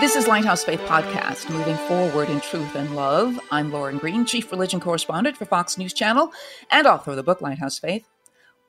This is Lighthouse Faith Podcast, moving forward in truth and love. I'm Lauren Green, Chief Religion Correspondent for Fox News Channel and author of the book Lighthouse Faith.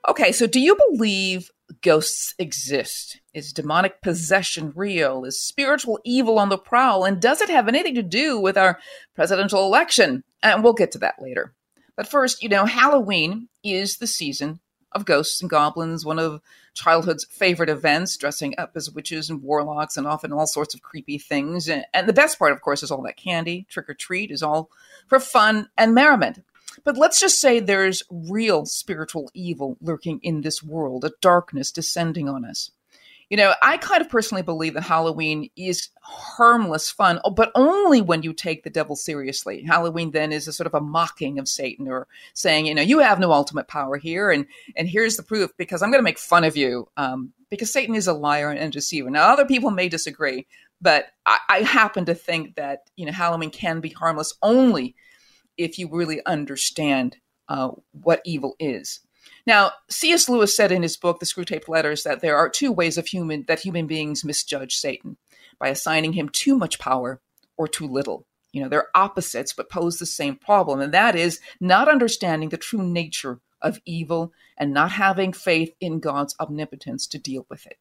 Okay, so do you believe ghosts exist? Is demonic possession real? Is spiritual evil on the prowl? And does it have anything to do with our presidential election? And we'll get to that later. But first, you know, Halloween is the season of ghosts and goblins, one of childhood's favorite events, dressing up as witches and warlocks and often all sorts of creepy things. And the best part, of course, is all that candy, trick or treat, is all for fun and merriment. But let's just say there's real spiritual evil lurking in this world, a darkness descending on us. You know, I kind of personally believe that Halloween is harmless fun, but only when you take the devil seriously. Halloween then is a sort of a mocking of Satan or saying, you know, you have no ultimate power here, and and here's the proof because I'm going to make fun of you um, because Satan is a liar and a deceiver. Now, other people may disagree, but I, I happen to think that you know Halloween can be harmless only if you really understand uh, what evil is. Now, C.S. Lewis said in his book, The Screwtape Letters, that there are two ways of human that human beings misjudge Satan by assigning him too much power or too little. You know, they're opposites but pose the same problem, and that is not understanding the true nature of evil and not having faith in God's omnipotence to deal with it.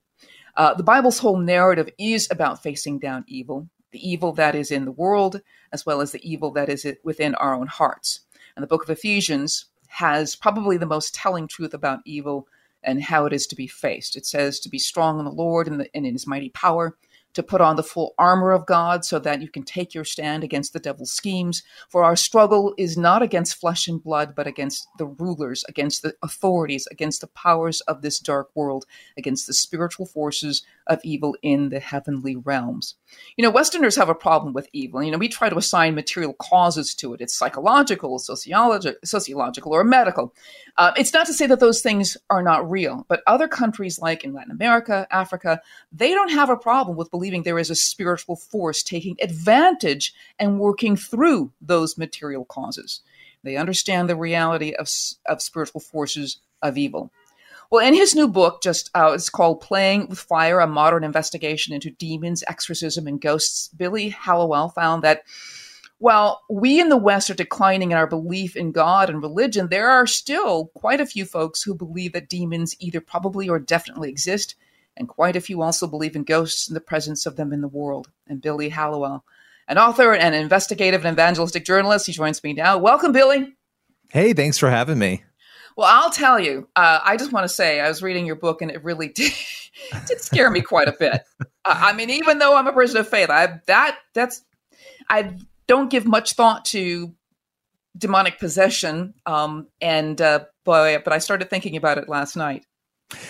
Uh, the Bible's whole narrative is about facing down evil, the evil that is in the world, as well as the evil that is within our own hearts. And the book of Ephesians has probably the most telling truth about evil and how it is to be faced. It says to be strong in the Lord and, the, and in his mighty power, to put on the full armor of God so that you can take your stand against the devil's schemes. For our struggle is not against flesh and blood, but against the rulers, against the authorities, against the powers of this dark world, against the spiritual forces of evil in the heavenly realms. You know, Westerners have a problem with evil. You know, we try to assign material causes to it. It's psychological, sociological, sociological, or medical. Uh, it's not to say that those things are not real, but other countries like in Latin America, Africa, they don't have a problem with believing there is a spiritual force taking advantage and working through those material causes. They understand the reality of, of spiritual forces of evil. Well, in his new book, just uh, it's called "Playing with Fire: A Modern Investigation into Demons, Exorcism, and Ghosts." Billy Hallowell found that while we in the West are declining in our belief in God and religion, there are still quite a few folks who believe that demons either probably or definitely exist, and quite a few also believe in ghosts and the presence of them in the world. And Billy Hallowell, an author and investigative and evangelistic journalist, he joins me now. Welcome, Billy. Hey, thanks for having me. Well, I'll tell you. Uh, I just want to say I was reading your book, and it really did, did scare me quite a bit. Uh, I mean, even though I'm a person of faith, I that that's I don't give much thought to demonic possession. Um, and uh, boy, but I started thinking about it last night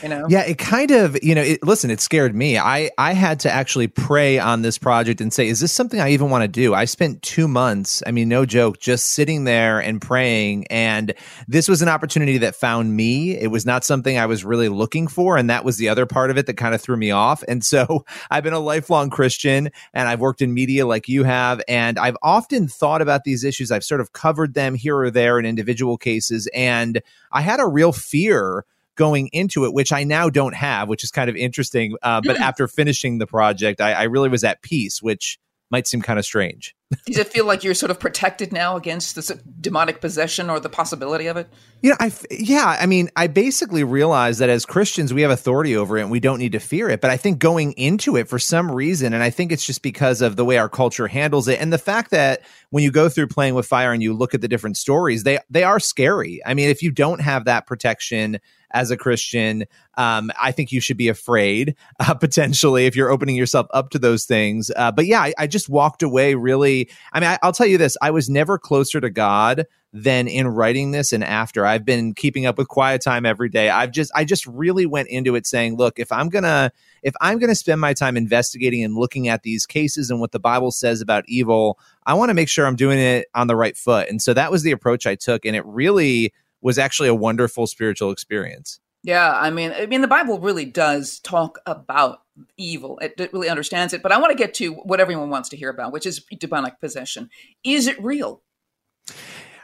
you know? Yeah it kind of you know it, listen it scared me. I i had to actually pray on this project and say is this something i even want to do? I spent two months i mean no joke just sitting there and praying and this was an opportunity that found me. It was not something i was really looking for and that was the other part of it that kind of threw me off. And so i've been a lifelong christian and i've worked in media like you have and i've often thought about these issues. I've sort of covered them here or there in individual cases and i had a real fear going into it, which I now don't have, which is kind of interesting. Uh, but mm. after finishing the project, I, I really was at peace, which might seem kind of strange. Does it feel like you're sort of protected now against this demonic possession or the possibility of it? Yeah, I yeah, I mean, I basically realize that as Christians we have authority over it and we don't need to fear it. But I think going into it for some reason, and I think it's just because of the way our culture handles it and the fact that when you go through playing with fire and you look at the different stories, they they are scary. I mean, if you don't have that protection as a Christian, um, I think you should be afraid uh, potentially if you're opening yourself up to those things. Uh, but yeah, I, I, just walked away really I mean, I, I'll tell you this: I was never closer to God than in writing this and after. I've been keeping up with quiet time every day. I've just, I just really went into it saying, look, if I'm gonna, if I'm gonna spend my time investigating and looking at these cases and what the Bible says about evil, I want to make sure I'm doing it on the right foot. And so that was the approach I took, and it really was actually a wonderful spiritual experience. Yeah, I mean, I mean, the Bible really does talk about evil. It, really understands it. But I want to get to what everyone wants to hear about, which is demonic possession. Is it real?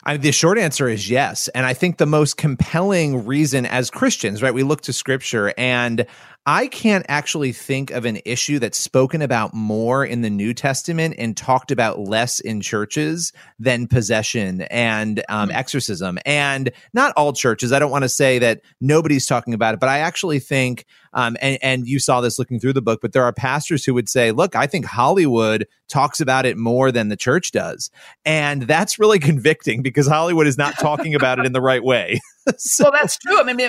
I, the short answer is yes. And I think the most compelling reason as Christians, right, we look to scripture and I can't actually think of an issue that's spoken about more in the New Testament and talked about less in churches than possession and um, mm-hmm. exorcism. And not all churches. I don't want to say that nobody's talking about it, but I actually think, um, and, and you saw this looking through the book, but there are pastors who would say, look, I think Hollywood talks about it more than the church does. And that's really convicting because Hollywood is not talking about it in the right way. so, well, that's true. I mean,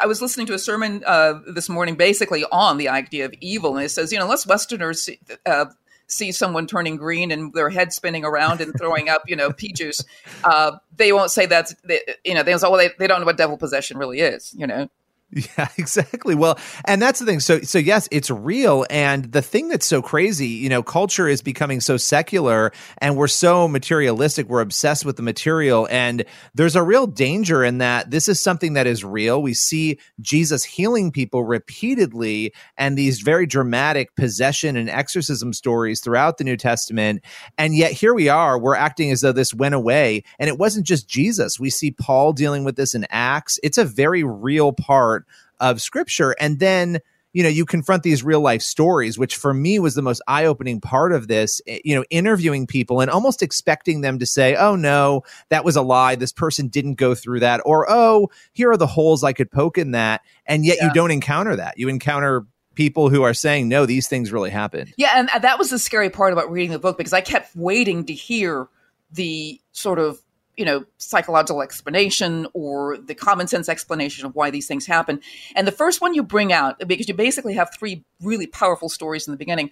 I was listening to a sermon uh, this morning, basically on the idea of evil, and it says, you know, unless Westerners see, uh, see someone turning green and their head spinning around and throwing up, you know, pea juice, uh, they won't say that's, they, you know, they say, well, they, they don't know what devil possession really is, you know. Yeah, exactly. Well, and that's the thing. So so yes, it's real and the thing that's so crazy, you know, culture is becoming so secular and we're so materialistic, we're obsessed with the material and there's a real danger in that this is something that is real. We see Jesus healing people repeatedly and these very dramatic possession and exorcism stories throughout the New Testament and yet here we are, we're acting as though this went away and it wasn't just Jesus. We see Paul dealing with this in Acts. It's a very real part of scripture. And then, you know, you confront these real life stories, which for me was the most eye opening part of this, eh, you know, interviewing people and almost expecting them to say, oh, no, that was a lie. This person didn't go through that. Or, oh, here are the holes I could poke in that. And yet yeah. you don't encounter that. You encounter people who are saying, no, these things really happened. Yeah. And that was the scary part about reading the book because I kept waiting to hear the sort of you know psychological explanation or the common sense explanation of why these things happen. And the first one you bring out because you basically have three really powerful stories in the beginning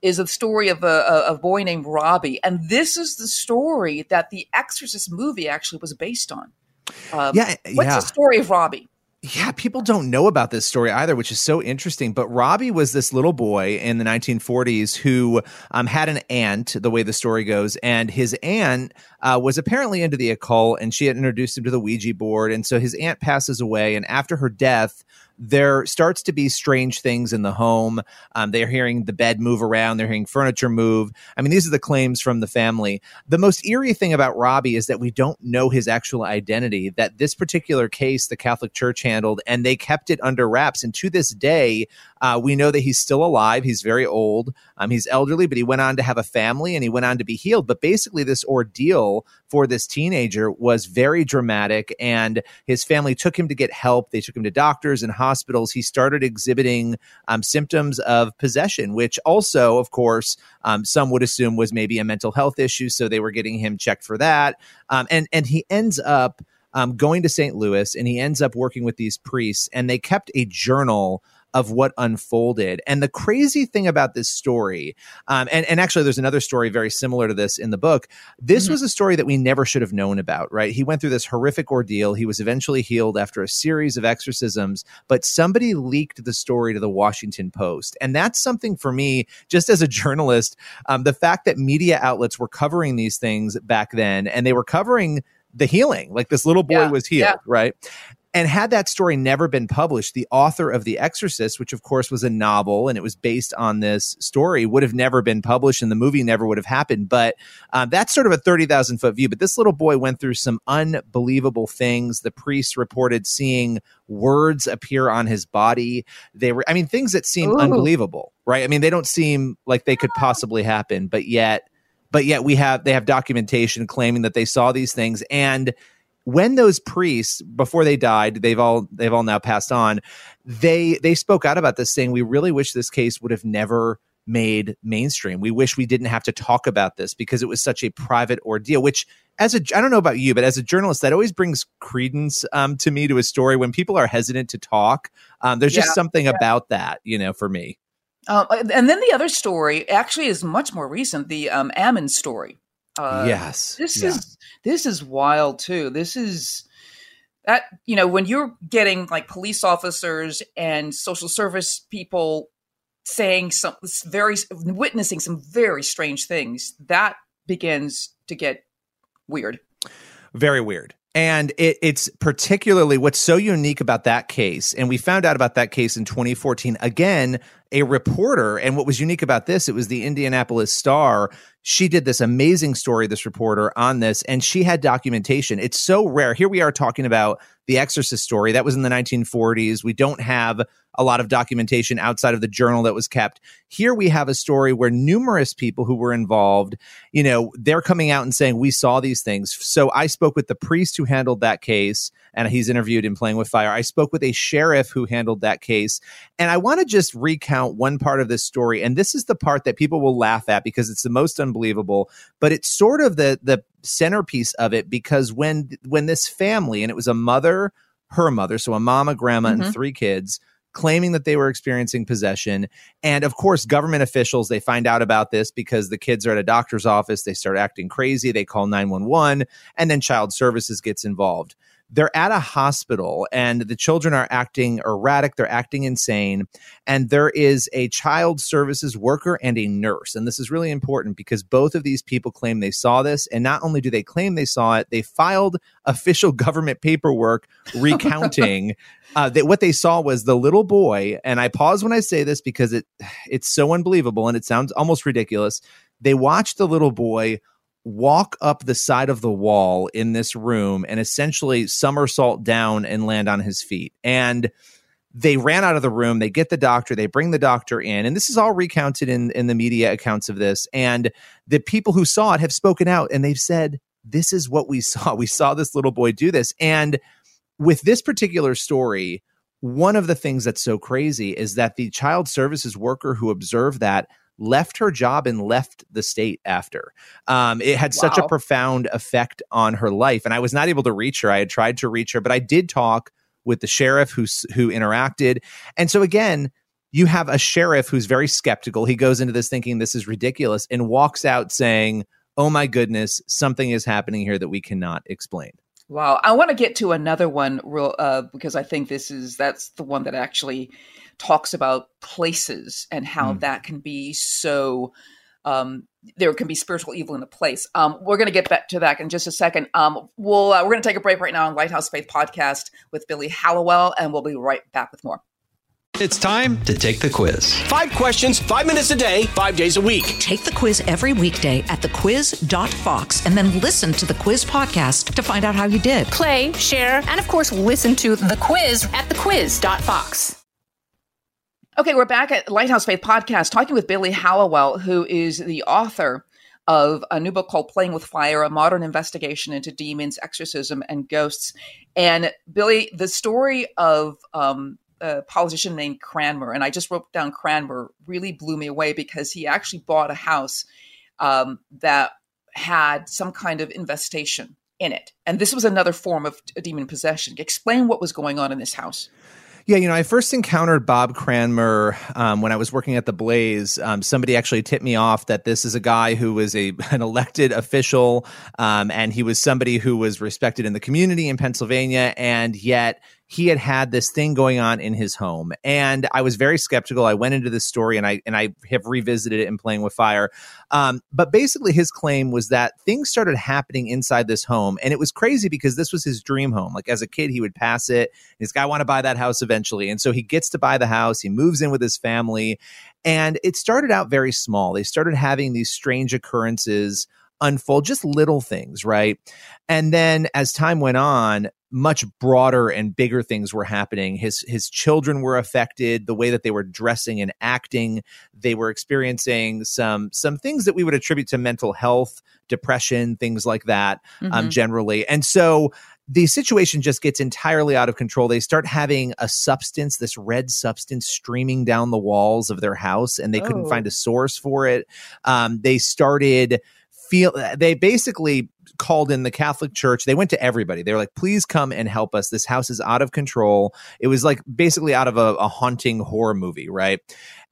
is a story of a, a boy named robbie. And this is the story that the exorcist movie actually was based on. Um, yeah, what's yeah. the story of robbie yeah, people don't know about this story either, which is so interesting. But Robbie was this little boy in the 1940s who um, had an aunt, the way the story goes, and his aunt uh, was apparently into the occult, and she had introduced him to the Ouija board. And so his aunt passes away, and after her death, there starts to be strange things in the home. Um, they're hearing the bed move around, they're hearing furniture move. I mean, these are the claims from the family. The most eerie thing about Robbie is that we don't know his actual identity, that this particular case the Catholic Church handled, and they kept it under wraps. And to this day, uh, we know that he's still alive. He's very old. Um, he's elderly, but he went on to have a family and he went on to be healed. But basically, this ordeal for this teenager was very dramatic, and his family took him to get help. They took him to doctors and hospitals. He started exhibiting um, symptoms of possession, which also, of course, um, some would assume was maybe a mental health issue. So they were getting him checked for that. Um, and and he ends up. Um, going to St. Louis, and he ends up working with these priests, and they kept a journal of what unfolded. And the crazy thing about this story, um, and, and actually, there's another story very similar to this in the book. This mm-hmm. was a story that we never should have known about, right? He went through this horrific ordeal. He was eventually healed after a series of exorcisms, but somebody leaked the story to the Washington Post. And that's something for me, just as a journalist, um, the fact that media outlets were covering these things back then and they were covering the healing like this little boy yeah, was healed yeah. right and had that story never been published, the author of The Exorcist, which of course was a novel and it was based on this story, would have never been published and the movie never would have happened. But um, that's sort of a 30,000 foot view. But this little boy went through some unbelievable things. The priest reported seeing words appear on his body. They were, I mean, things that seem Ooh. unbelievable, right? I mean, they don't seem like they could possibly happen, but yet. But yet we have they have documentation claiming that they saw these things and when those priests before they died they've all they've all now passed on they they spoke out about this saying we really wish this case would have never made mainstream we wish we didn't have to talk about this because it was such a private ordeal which as a i don't know about you but as a journalist that always brings credence um, to me to a story when people are hesitant to talk um, there's just something yeah. about that you know for me Uh, and then the other story actually is much more recent. The um, Ammon story. Uh, yes, this yeah. is this is wild too. This is that you know when you're getting like police officers and social service people saying some very witnessing some very strange things that begins to get weird very weird and it, it's particularly what's so unique about that case and we found out about that case in 2014 again a reporter and what was unique about this it was the indianapolis star she did this amazing story this reporter on this and she had documentation it's so rare here we are talking about the exorcist story that was in the 1940s we don't have a lot of documentation outside of the journal that was kept. Here we have a story where numerous people who were involved, you know, they're coming out and saying, We saw these things. So I spoke with the priest who handled that case, and he's interviewed in Playing with Fire. I spoke with a sheriff who handled that case. And I want to just recount one part of this story. And this is the part that people will laugh at because it's the most unbelievable, but it's sort of the the centerpiece of it because when when this family, and it was a mother, her mother, so a mama, grandma, mm-hmm. and three kids claiming that they were experiencing possession. And of course, government officials, they find out about this because the kids are at a doctor's office. They start acting crazy. They call 911, and then child services gets involved they're at a hospital and the children are acting erratic, they're acting insane. And there is a child services worker and a nurse. And this is really important because both of these people claim they saw this. And not only do they claim they saw it, they filed official government paperwork recounting uh, that what they saw was the little boy. And I pause when I say this because it it's so unbelievable and it sounds almost ridiculous. They watched the little boy walk up the side of the wall in this room and essentially somersault down and land on his feet. And they ran out of the room. They get the doctor. They bring the doctor in, and this is all recounted in in the media accounts of this. And the people who saw it have spoken out, and they've said, "This is what we saw. We saw this little boy do this." And with this particular story, one of the things that's so crazy is that the child services worker who observed that left her job and left the state after. Um, it had wow. such a profound effect on her life. And I was not able to reach her. I had tried to reach her, but I did talk with the sheriff who, who interacted. And so, again, you have a sheriff who's very skeptical. He goes into this thinking this is ridiculous and walks out saying, Oh my goodness, something is happening here that we cannot explain. Wow. I want to get to another one real uh, because I think this is that's the one that actually talks about places and how mm. that can be so um, there can be spiritual evil in a place. Um, we're going to get back to that in just a second. Um, we'll uh, we're going to take a break right now on Lighthouse Faith podcast with Billy Hallowell, and we'll be right back with more. It's time to take the quiz. Five questions, five minutes a day, five days a week. Take the quiz every weekday at thequiz.fox and then listen to the quiz podcast to find out how you did. Play, share, and of course, listen to the quiz at thequiz.fox. Okay, we're back at Lighthouse Faith Podcast talking with Billy Hallowell, who is the author of a new book called Playing with Fire, a modern investigation into demons, exorcism, and ghosts. And Billy, the story of um, a politician named Cranmer, and I just wrote down Cranmer, really blew me away because he actually bought a house um, that had some kind of infestation in it. And this was another form of demon possession. Explain what was going on in this house. Yeah, you know, I first encountered Bob Cranmer um, when I was working at the Blaze. Um, somebody actually tipped me off that this is a guy who was a an elected official, um, and he was somebody who was respected in the community in Pennsylvania, and yet he had had this thing going on in his home. And i was very skeptical. I went into this story and i and i have revisited it in playing with fire. Um, but basically his claim was that things started happening inside this home. And it was crazy because this was his dream home. Like as a kid he would pass it. This guy want to buy that house eventually. And so he gets to buy the house. He moves in with his family. And it started out very small. They started having these strange occurrences unfold just little things right? And then as time went on much broader and bigger things were happening. His his children were affected, the way that they were dressing and acting. They were experiencing some some things that we would attribute to mental health, depression, things like that, um, mm-hmm. um, generally. And so the situation just gets entirely out of control. They start having a substance, this red substance, streaming down the walls of their house, and they oh. couldn't find a source for it. Um, they started feel they basically called in the Catholic Church. They went to everybody. They were like, please come and help us. This house is out of control. It was like basically out of a, a haunting horror movie, right?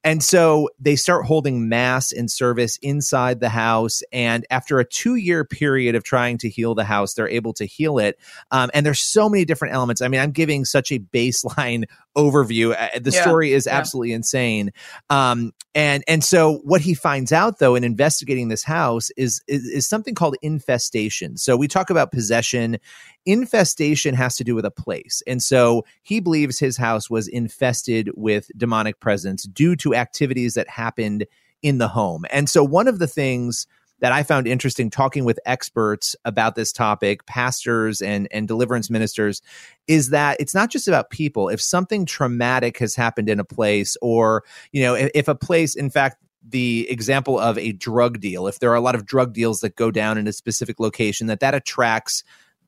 And so they start holding mass and service inside the house. And after a two year period of trying to heal the house, they're able to heal it. Um, and there's so many different elements. I mean, I'm giving such a baseline overview. Uh, the yeah. story is yeah. absolutely insane. Um, and and so what he finds out though in investigating this house is, is is something called infestation. So we talk about possession. Infestation has to do with a place. And so he believes his house was infested with demonic presence due to activities that happened in the home. And so one of the things that I found interesting talking with experts about this topic, pastors and, and deliverance ministers, is that it's not just about people. If something traumatic has happened in a place, or, you know, if, if a place, in fact, the example of a drug deal, if there are a lot of drug deals that go down in a specific location, that that attracts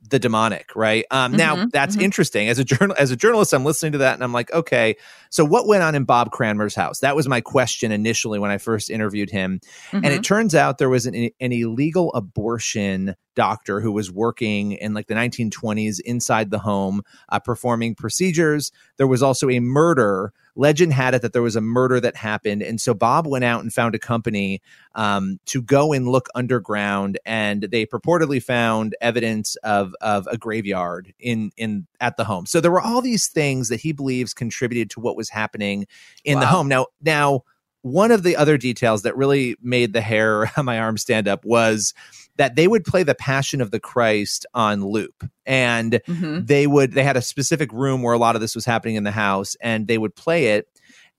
the demonic, right? Um, mm-hmm, now that's mm-hmm. interesting. As a journal, as a journalist, I'm listening to that and I'm like, okay, so what went on in Bob Cranmer's house? That was my question initially when I first interviewed him, mm-hmm. and it mm-hmm. turns out there was an, an illegal abortion doctor who was working in like the 1920s inside the home uh, performing procedures. There was also a murder. Legend had it that there was a murder that happened. And so Bob went out and found a company um, to go and look underground. And they purportedly found evidence of, of a graveyard in, in at the home. So there were all these things that he believes contributed to what was happening in wow. the home. Now, now, one of the other details that really made the hair on my arm stand up was that they would play the Passion of the Christ on loop, and mm-hmm. they would they had a specific room where a lot of this was happening in the house, and they would play it.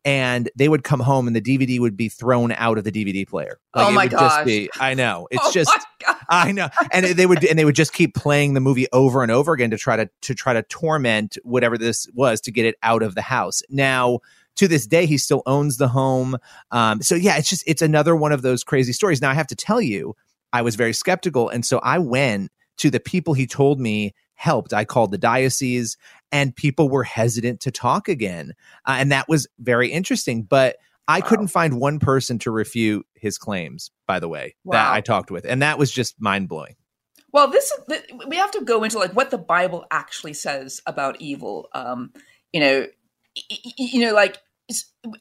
And they would come home, and the DVD would be thrown out of the DVD player. Like, oh my gosh! I know it's oh just I know, and they would and they would just keep playing the movie over and over again to try to to try to torment whatever this was to get it out of the house. Now, to this day he still owns the home um, so yeah it's just it's another one of those crazy stories now i have to tell you I was very skeptical. And so I went to the people he told me helped. I called the diocese and people were hesitant to talk again. Uh, and that was very interesting. But I wow. couldn't find one person to refute his claims, by the way, wow. that I talked with. And that was just mind blowing. Well, this we have to go into like what the Bible actually says about evil. Um, you know, you know, like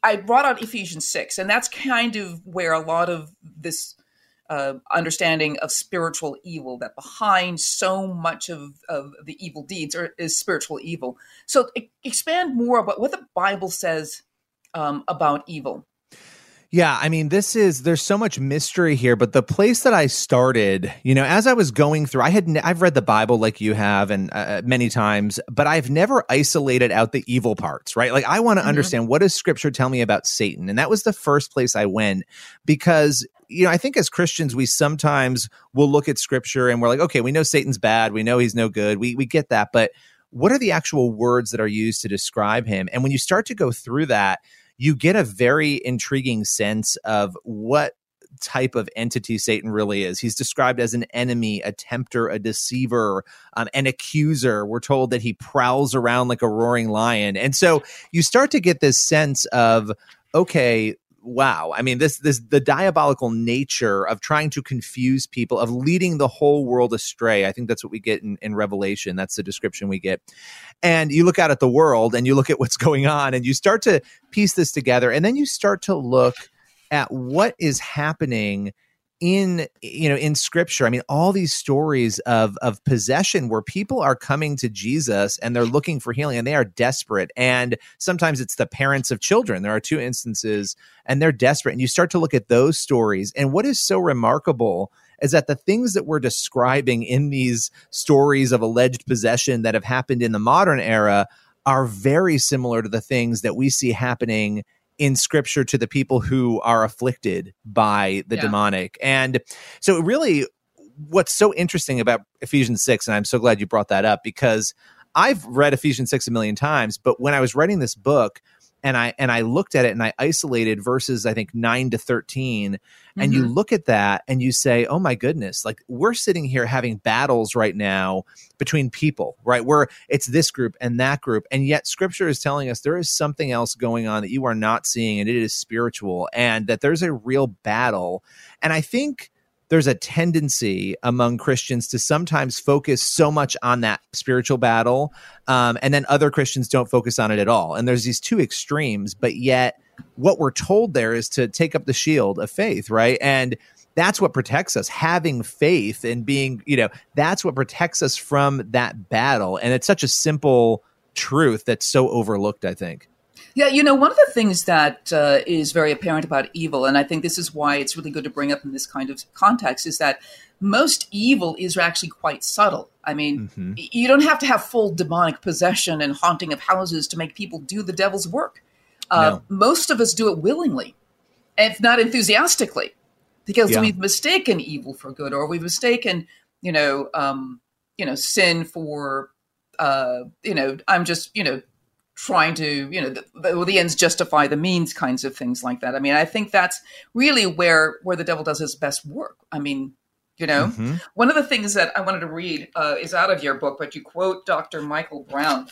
I brought out Ephesians six, and that's kind of where a lot of this uh, understanding of spiritual evil that behind so much of, of the evil deeds are, is spiritual evil. So expand more about what the bible says um, about evil yeah, I mean, this is there's so much mystery here, but the place that I started, you know, as I was going through, I had I've read the Bible like you have and uh, uh, many times, but I've never isolated out the evil parts, right? Like I want to mm-hmm. understand what does Scripture tell me about Satan, and that was the first place I went because you know, I think as Christians, we sometimes will look at Scripture and we're like, okay, we know Satan's bad, we know he's no good, we we get that, but what are the actual words that are used to describe him? And when you start to go through that you get a very intriguing sense of what type of entity Satan really is. He's described as an enemy, a tempter, a deceiver, um, an accuser. We're told that he prowls around like a roaring lion. And so you start to get this sense of, okay, wow. I mean this this the diabolical nature of trying to confuse people of leading the whole world astray. I think that's what we get in, in revelation. That's the description we get. And you look out at the world and you look at what's going on and you start to piece this together and then you start to look at what is happening in you know in scripture i mean all these stories of of possession where people are coming to jesus and they're looking for healing and they are desperate. And sometimes it's the parents of children. There are two instances and they're desperate. And you start to look at those stories. And what is so remarkable is that the things that we're describing in these stories of alleged possession that have happened in the modern era are very similar to the things that we see happening in scripture to the people who are afflicted by the yeah. demonic. And so really what's so interesting about Ephesians 6 and I'm so glad you brought that up because I've read Ephesians 6 a million times, but when I was writing this book, and I and I looked at it and I isolated verses I think 9 to 13 and mm-hmm. you look at that and you say oh my goodness like we're sitting here having battles right now between people right? Where it's this group and that group. And yet scripture is telling us there is something else going on that you are not seeing and it is spiritual and that there's a real battle. And I think there's a tendency among Christians to sometimes focus so much on that spiritual battle, um, and then other Christians don't focus on it at all. And there's these two extremes, but yet what we're told there is to take up the shield of faith, right? And that's what protects us having faith and being you know that's what protects us from that battle and it's such a simple truth that's so overlooked i think yeah, you know, one of the things that uh, is very apparent about evil, and I think this is why it's really good to bring up in this kind of context, is that most evil is actually quite subtle. I mean, mm-hmm. you don't have to have full demonic possession and haunting of houses to make people do the devil's work. Uh, no. Most of us do it willingly, if not enthusiastically, because yeah. we've mistaken evil for good, or we've mistaken, you know, um, you know, sin for, uh, you know, I'm just, you know, trying to you know the, the, the, ends justify the means kinds of things like that i mean i think that's really where where the devil does his best work i mean you know mm-hmm. one of the things that i wanted to read uh, is out of your book but you quote dr michael brown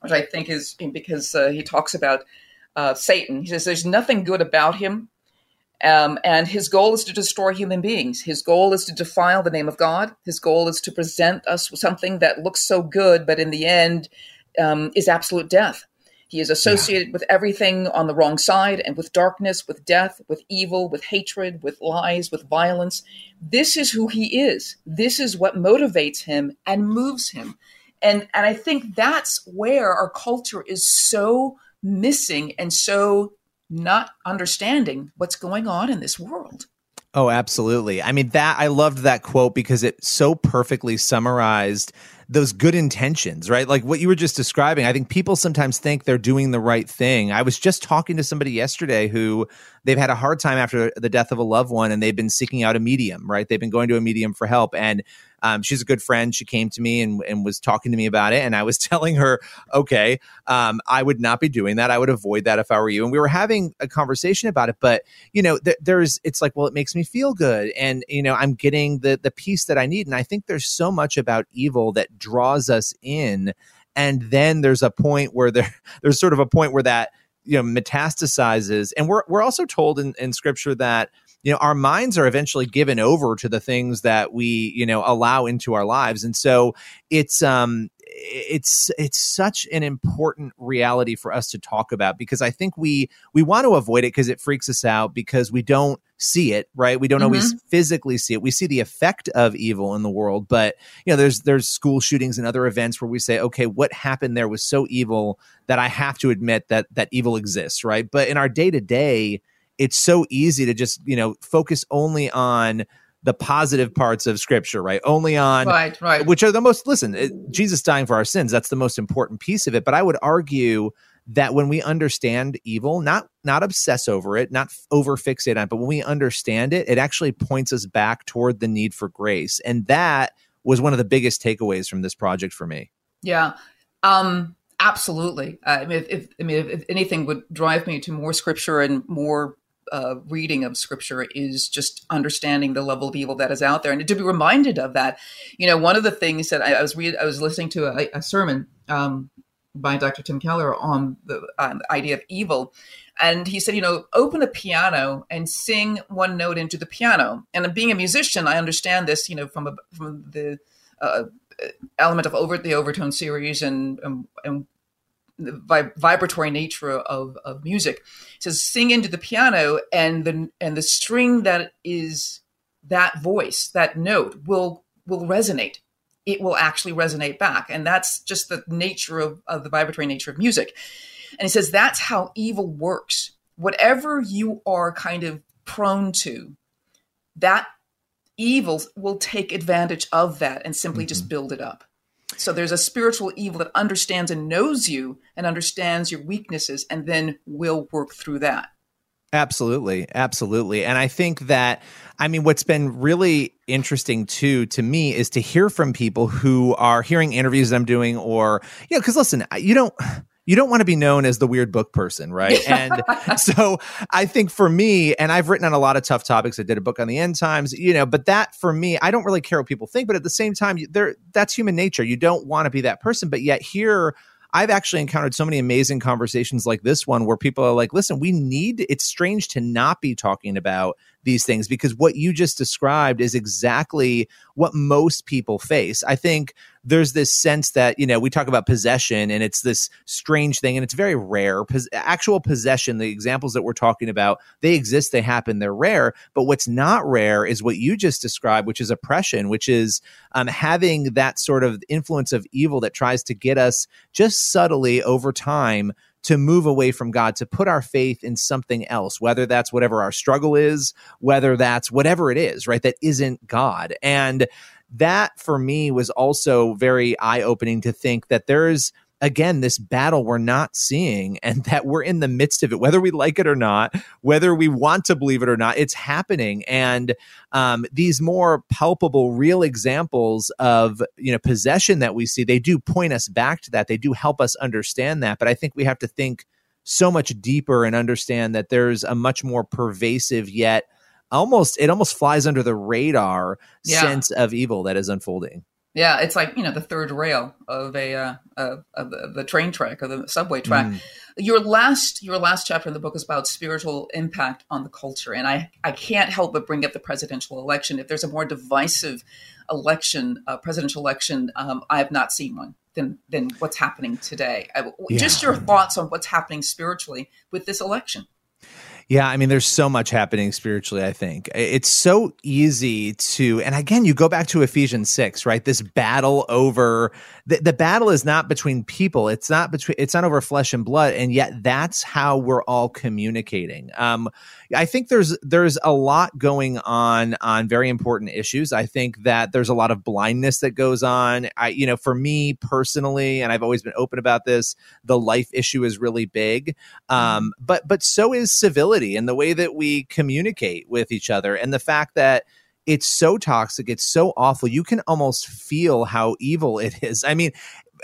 which i think is because uh, he talks about uh, satan he says there's nothing good about him um, and his goal is to destroy human beings. His goal is to defile the name of God. His goal is to present us with something that looks so good, but in the end um, is absolute death. He is associated yeah. with everything on the wrong side and with darkness, with death, with evil, with hatred, with lies, with violence. This is who he is. This is what motivates him and moves him. And, and I think that's where our culture is so missing and so not understanding what's going on in this world. Oh, absolutely. I mean, that I loved that quote because it so perfectly summarized those good intentions, right? Like what you were just describing. I think people sometimes think they're doing the right thing. I was just talking to somebody yesterday who they've had a hard time after the death of a loved one and they've been seeking out a medium, right? They've been going to a medium for help. And um, she's a good friend. She came to me and, and was talking to me about it. And I was telling her, okay, um, I would not be doing that. I would avoid that if I were you. And we were having a conversation about it. But, you know, th- there's, it's like, well, it makes me feel good. And, you know, I'm getting the, the peace that I need. And I think there's so much about evil that draws us in. And then there's a point where there, there's sort of a point where that, you know, metastasizes. And we're, we're also told in, in scripture that, you know our minds are eventually given over to the things that we you know allow into our lives and so it's um it's it's such an important reality for us to talk about because I think we we want to avoid it because it freaks us out because we don't see it right? We don't mm-hmm. always physically see it. We see the effect of evil in the world but you know there's there's school shootings and other events where we say okay what happened there was so evil that I have to admit that that evil exists right? But in our day to day it's so easy to just you know focus only on the positive parts of scripture right? Only on right right. which are the most listen it, jesus dying for our sins that's the most important piece of it. But i would argue that when we understand evil not not obsess over it not over fixate on it but when we understand it it actually points us back toward the need for grace. And that was one of the biggest takeaways from this project for me. Yeah. Um absolutely. I mean if, if i mean if, if anything would drive me to more scripture and more uh, reading of scripture is just understanding the level of evil that is out there, and to be reminded of that. You know, one of the things that I, I was read, I was listening to a, a sermon um, by Dr. Tim Keller on the um, idea of evil, and he said, you know, open a piano and sing one note into the piano. And being a musician, I understand this, you know, from a, from the uh, element of over the overtone series and, and, and the vibratory nature of, of music. It says sing into the piano and the and the string that is that voice, that note will will resonate. It will actually resonate back. And that's just the nature of, of the vibratory nature of music. And he says that's how evil works. Whatever you are kind of prone to, that evil will take advantage of that and simply mm-hmm. just build it up. So there's a spiritual evil that understands and knows you and understands your weaknesses and then will work through that. Absolutely. Absolutely. And I think that, I mean, what's been really interesting too to me is to hear from people who are hearing interviews that I'm doing or, you know, because listen, you don't, you don't want to be known as the weird book person, right? And so I think for me, and I've written on a lot of tough topics. I did a book on the end times, you know, but that for me, I don't really care what people think, but at the same time, there that's human nature. You don't want to be that person, but yet here I've actually encountered so many amazing conversations like this one where people are like, listen, we need, it's strange to not be talking about these things because what you just described is exactly what most people face. I think there's this sense that, you know, we talk about possession and it's this strange thing and it's very rare. Pos- actual possession, the examples that we're talking about, they exist, they happen, they're rare. But what's not rare is what you just described, which is oppression, which is um, having that sort of influence of evil that tries to get us just subtly over time to move away from God, to put our faith in something else, whether that's whatever our struggle is, whether that's whatever it is, right? That isn't God. And that for me was also very eye opening to think that there's again this battle we're not seeing and that we're in the midst of it whether we like it or not whether we want to believe it or not it's happening. And um, these more palpable real examples of you know possession that we see they do point us back to that. They do help us understand that. But i think we have to think so much deeper and understand that there's a much more pervasive yet almost it almost flies under the radar Yeah. sense of evil that is unfolding Yeah, it's like you know the third rail of a uh, of, of the, the train track or the subway track. Mm. Your last your last chapter in the book is about spiritual impact on the culture, and I I can't help but bring up the presidential election. If there's a more divisive election, uh, presidential election, um, I have not seen one than than what's happening today. I, Just your thoughts on what's happening spiritually with this election. Yeah, I mean, there's so much happening spiritually, I think. It's so easy to, and again, you go back to Ephesians 6, right? This battle over, the, the battle is not between people. It's not between, it's not over flesh and blood. And yet that's how we're all communicating. Um, I think there's, there's a lot going on on very important issues. I think that there's a lot of blindness that goes on. I, you know, for me personally, and I've always been open about this, the life issue is really big. Um, but, but so is civility and the way that we communicate with each other and the fact that it's so toxic it's so awful you can almost feel how evil it is. I mean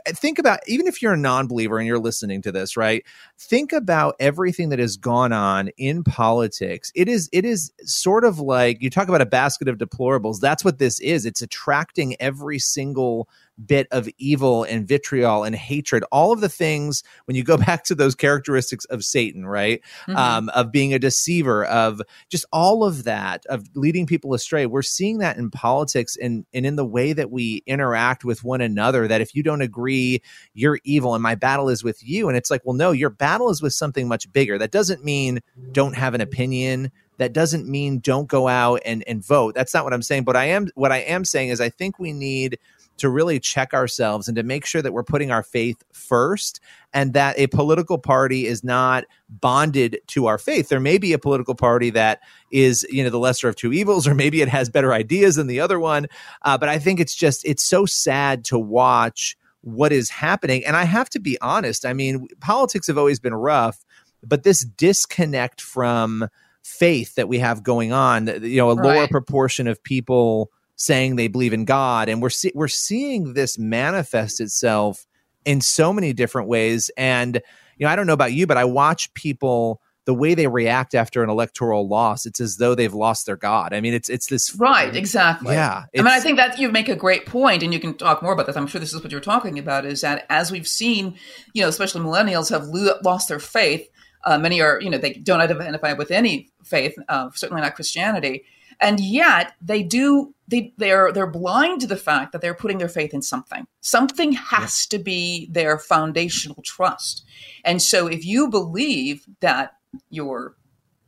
think about even if you're a non-believer and you're listening to this right think about everything that has gone on in politics. It is it is sort of like you talk about a basket of deplorables that's what this is. It's attracting every single bit of evil and vitriol and hatred all of the things when you go back to those characteristics of satan right? Mhm. um, of being a deceiver of just all of that of leading people astray we're seeing that in politics and and in the way that we interact with one another that if you don't agree you're evil and my battle is with you. And it's like well no your battle is with something much bigger. That doesn't mean don't have an opinion. That doesn't mean don't go out and and vote. That's not what i'm saying. But i am what i am saying is i think we need to really check ourselves and to make sure that we're putting our faith first and that a political party is not bonded to our faith. There may be a political party that is, you know, the lesser of two evils, or maybe it has better ideas than the other one. Uh, but I think it's just, it's so sad to watch what is happening. And I have to be honest. I mean, politics have always been rough, but this disconnect from faith that we have going on, you know, a lower proportion of people saying they believe in God, and we're see- we're seeing this manifest itself in so many different ways. And you know, I don't know about you, but I watch people the way they react after an electoral loss. It's as though they've lost their God. I mean, it's it's this Right, exactly. Yeah, I mean, I think that you make a great point, and you can talk more about this. I'm sure this is what you're talking about. Is that as we've seen, you know, especially millennials have lo- lost their faith. Uh, many are, you know, they don't identify with any faith, uh, certainly not Christianity, and yet they do. They they're they're blind to the fact that they're putting their faith in something. Something has to be their foundational trust, and so if you believe that your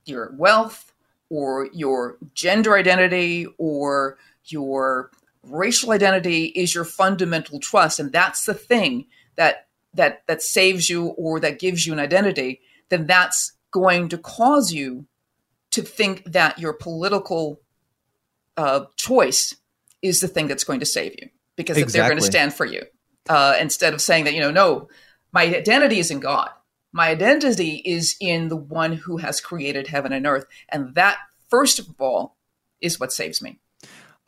your wealth or your gender identity or your racial identity is your fundamental trust and that's the thing that that that saves you or that gives you an identity then that's going to cause you to think that your political uh, choice is the thing that's going to save you because if they're going to stand for you uh, instead of saying that you know no my identity is in god. My identity is in the one who has created heaven and earth. And that first of all is what saves me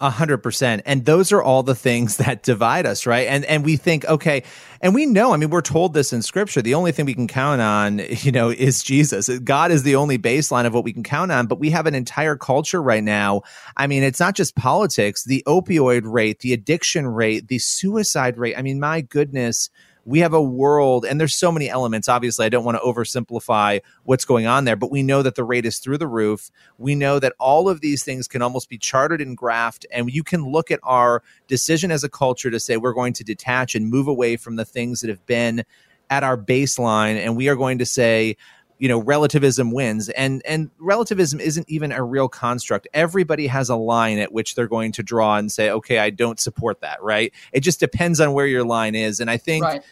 A hundred percent. And those are all the things that divide us, right? And and we think, okay, and we know, I mean, we're told this in scripture. The only thing we can count on, you know, is Jesus. God is the only baseline of what we can count on. But we have an entire culture right now. I mean, it's not just politics, the opioid rate, the addiction rate, the suicide rate. I mean, my goodness. We have a world, and there's so many elements. Obviously, I don't want to oversimplify what's going on there, but we know that the rate is through the roof. We know that all of these things can almost be charted and graphed, and you can look at our decision as a culture to say we're going to detach and move away from the things that have been at our baseline, and we are going to say, you know relativism wins and and relativism isn't even a real construct everybody has a line at which they're going to draw and say okay i don't support that right it just depends on where your line is and i think right.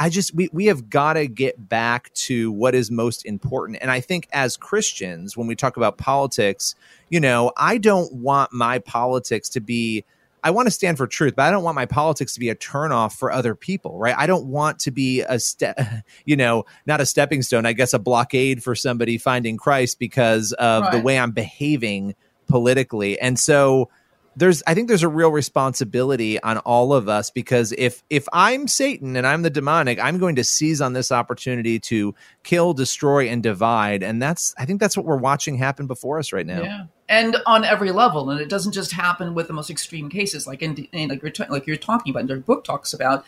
I just we we have got to get back to what is most important. And I think as Christians, when we talk about politics, you know, I don't want my politics to be I want to stand for truth, but I don't want my politics to be a turnoff for other people, right? I don't want to be a step, you know, not a stepping stone, I guess a blockade for somebody finding Christ because of right. the way I'm behaving politically. And so there's I think there's a real responsibility on all of us because if if I'm Satan and I'm the demonic, I'm going to seize on this opportunity to kill, destroy, and divide. And that's I think that's what we're watching happen before us right now. Yeah. And on every level, and it doesn't just happen with the most extreme cases, like in, in like you're t- like you're talking about. And their book talks about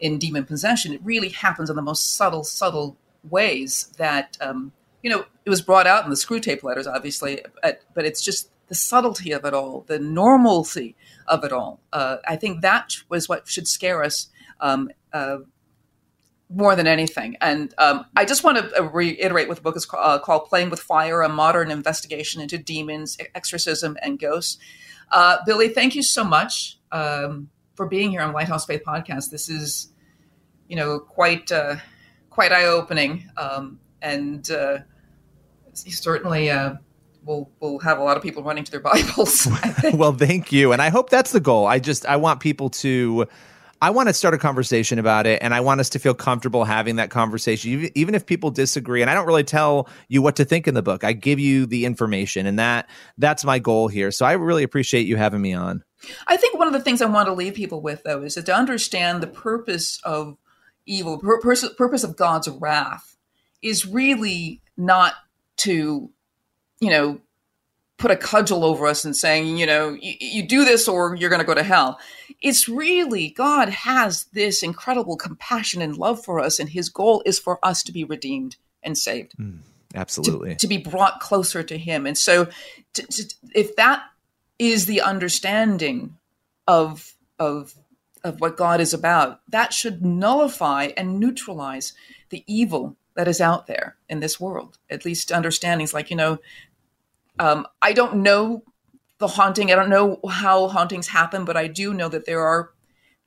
in demon possession. It really happens in the most subtle, subtle ways that um, you know it was brought out in the Screwtape Letters, obviously, but, but it's just the subtlety of it all, the normalcy of it all. Uh, I think that was what should scare us um, uh, more than anything. And um, I just want to uh, reiterate what the book is called, uh, called Playing with Fire A Modern Investigation into Demons, Exorcism, and Ghosts. Uh, Billy, thank you so much um, for being here on Lighthouse Faith Podcast. This is, you know, quite uh, quite eye opening, um, and certainly we'll we'll have a lot of people running to their Bibles. well, thank you, and I hope that's the goal. I just I want people to. I want to start a conversation about it, and I want us to feel comfortable having that conversation, even if people disagree. And I don't really tell you what to think in the book; I give you the information, and that that's my goal here. So I really appreciate you having me on. I think one of the things I want to leave people with, though, is that to understand the purpose of evil, purpose, purpose of God's wrath, is really not to you know, put a cudgel over us and saying, you know, you do this or you're going to go to hell. It's really God has this incredible compassion and love for us, and His goal is for us to be redeemed and saved. Mm, absolutely. To, to, be brought closer to Him. And so, to, to, if that is the understanding of of of what God is about, that should nullify and neutralize the evil that is out there in this world. At least understandings like, you know, um, I don't know the haunting. I don't know how hauntings happen, but I do know that there are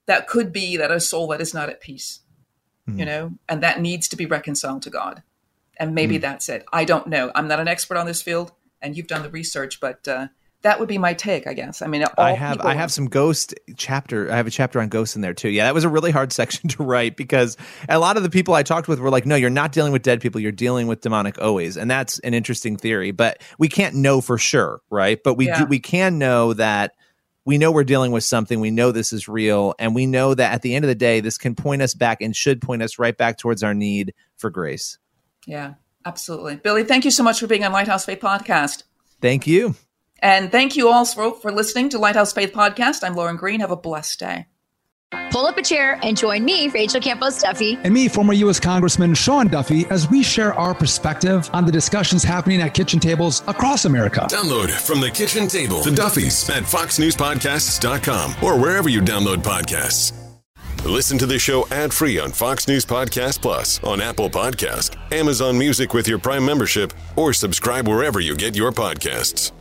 that could be that a soul that is not at peace, mm. you know, and that needs to be reconciled to God. And maybe mm. that's it. I don't know. I'm not an expert on this field, and you've done the research, but uh, that would be my take, I guess. I mean, I have I have some ghost chapter. I have a chapter on ghosts in there too. Yeah, that was a really hard section to write because a lot of the people I talked with were like, "No, you're not dealing with dead people. You're dealing with demonic always," and that's an interesting theory. But we can't know for sure, right? But we yeah. do, we can know that we know we're dealing with something. We know this is real, and we know that at the end of the day, this can point us back and should point us right back towards our need for grace. Yeah, absolutely, Billy. Thank you so much for being on Lighthouse Faith Podcast. Thank you. And thank you all for, for listening to Lighthouse Faith Podcast. I'm Lauren Green. Have a blessed day. Pull up a chair and join me, Rachel Campos Duffy. And me, former U.S. Congressman Sean Duffy, as we share our perspective on the discussions happening at kitchen tables across America. Download from the kitchen table, the Duffys at foxnewspodcasts.com or wherever you download podcasts. Listen to the show ad free on Fox News Podcast Plus, on Apple Podcast, Amazon Music with your Prime membership, or subscribe wherever you get your podcasts.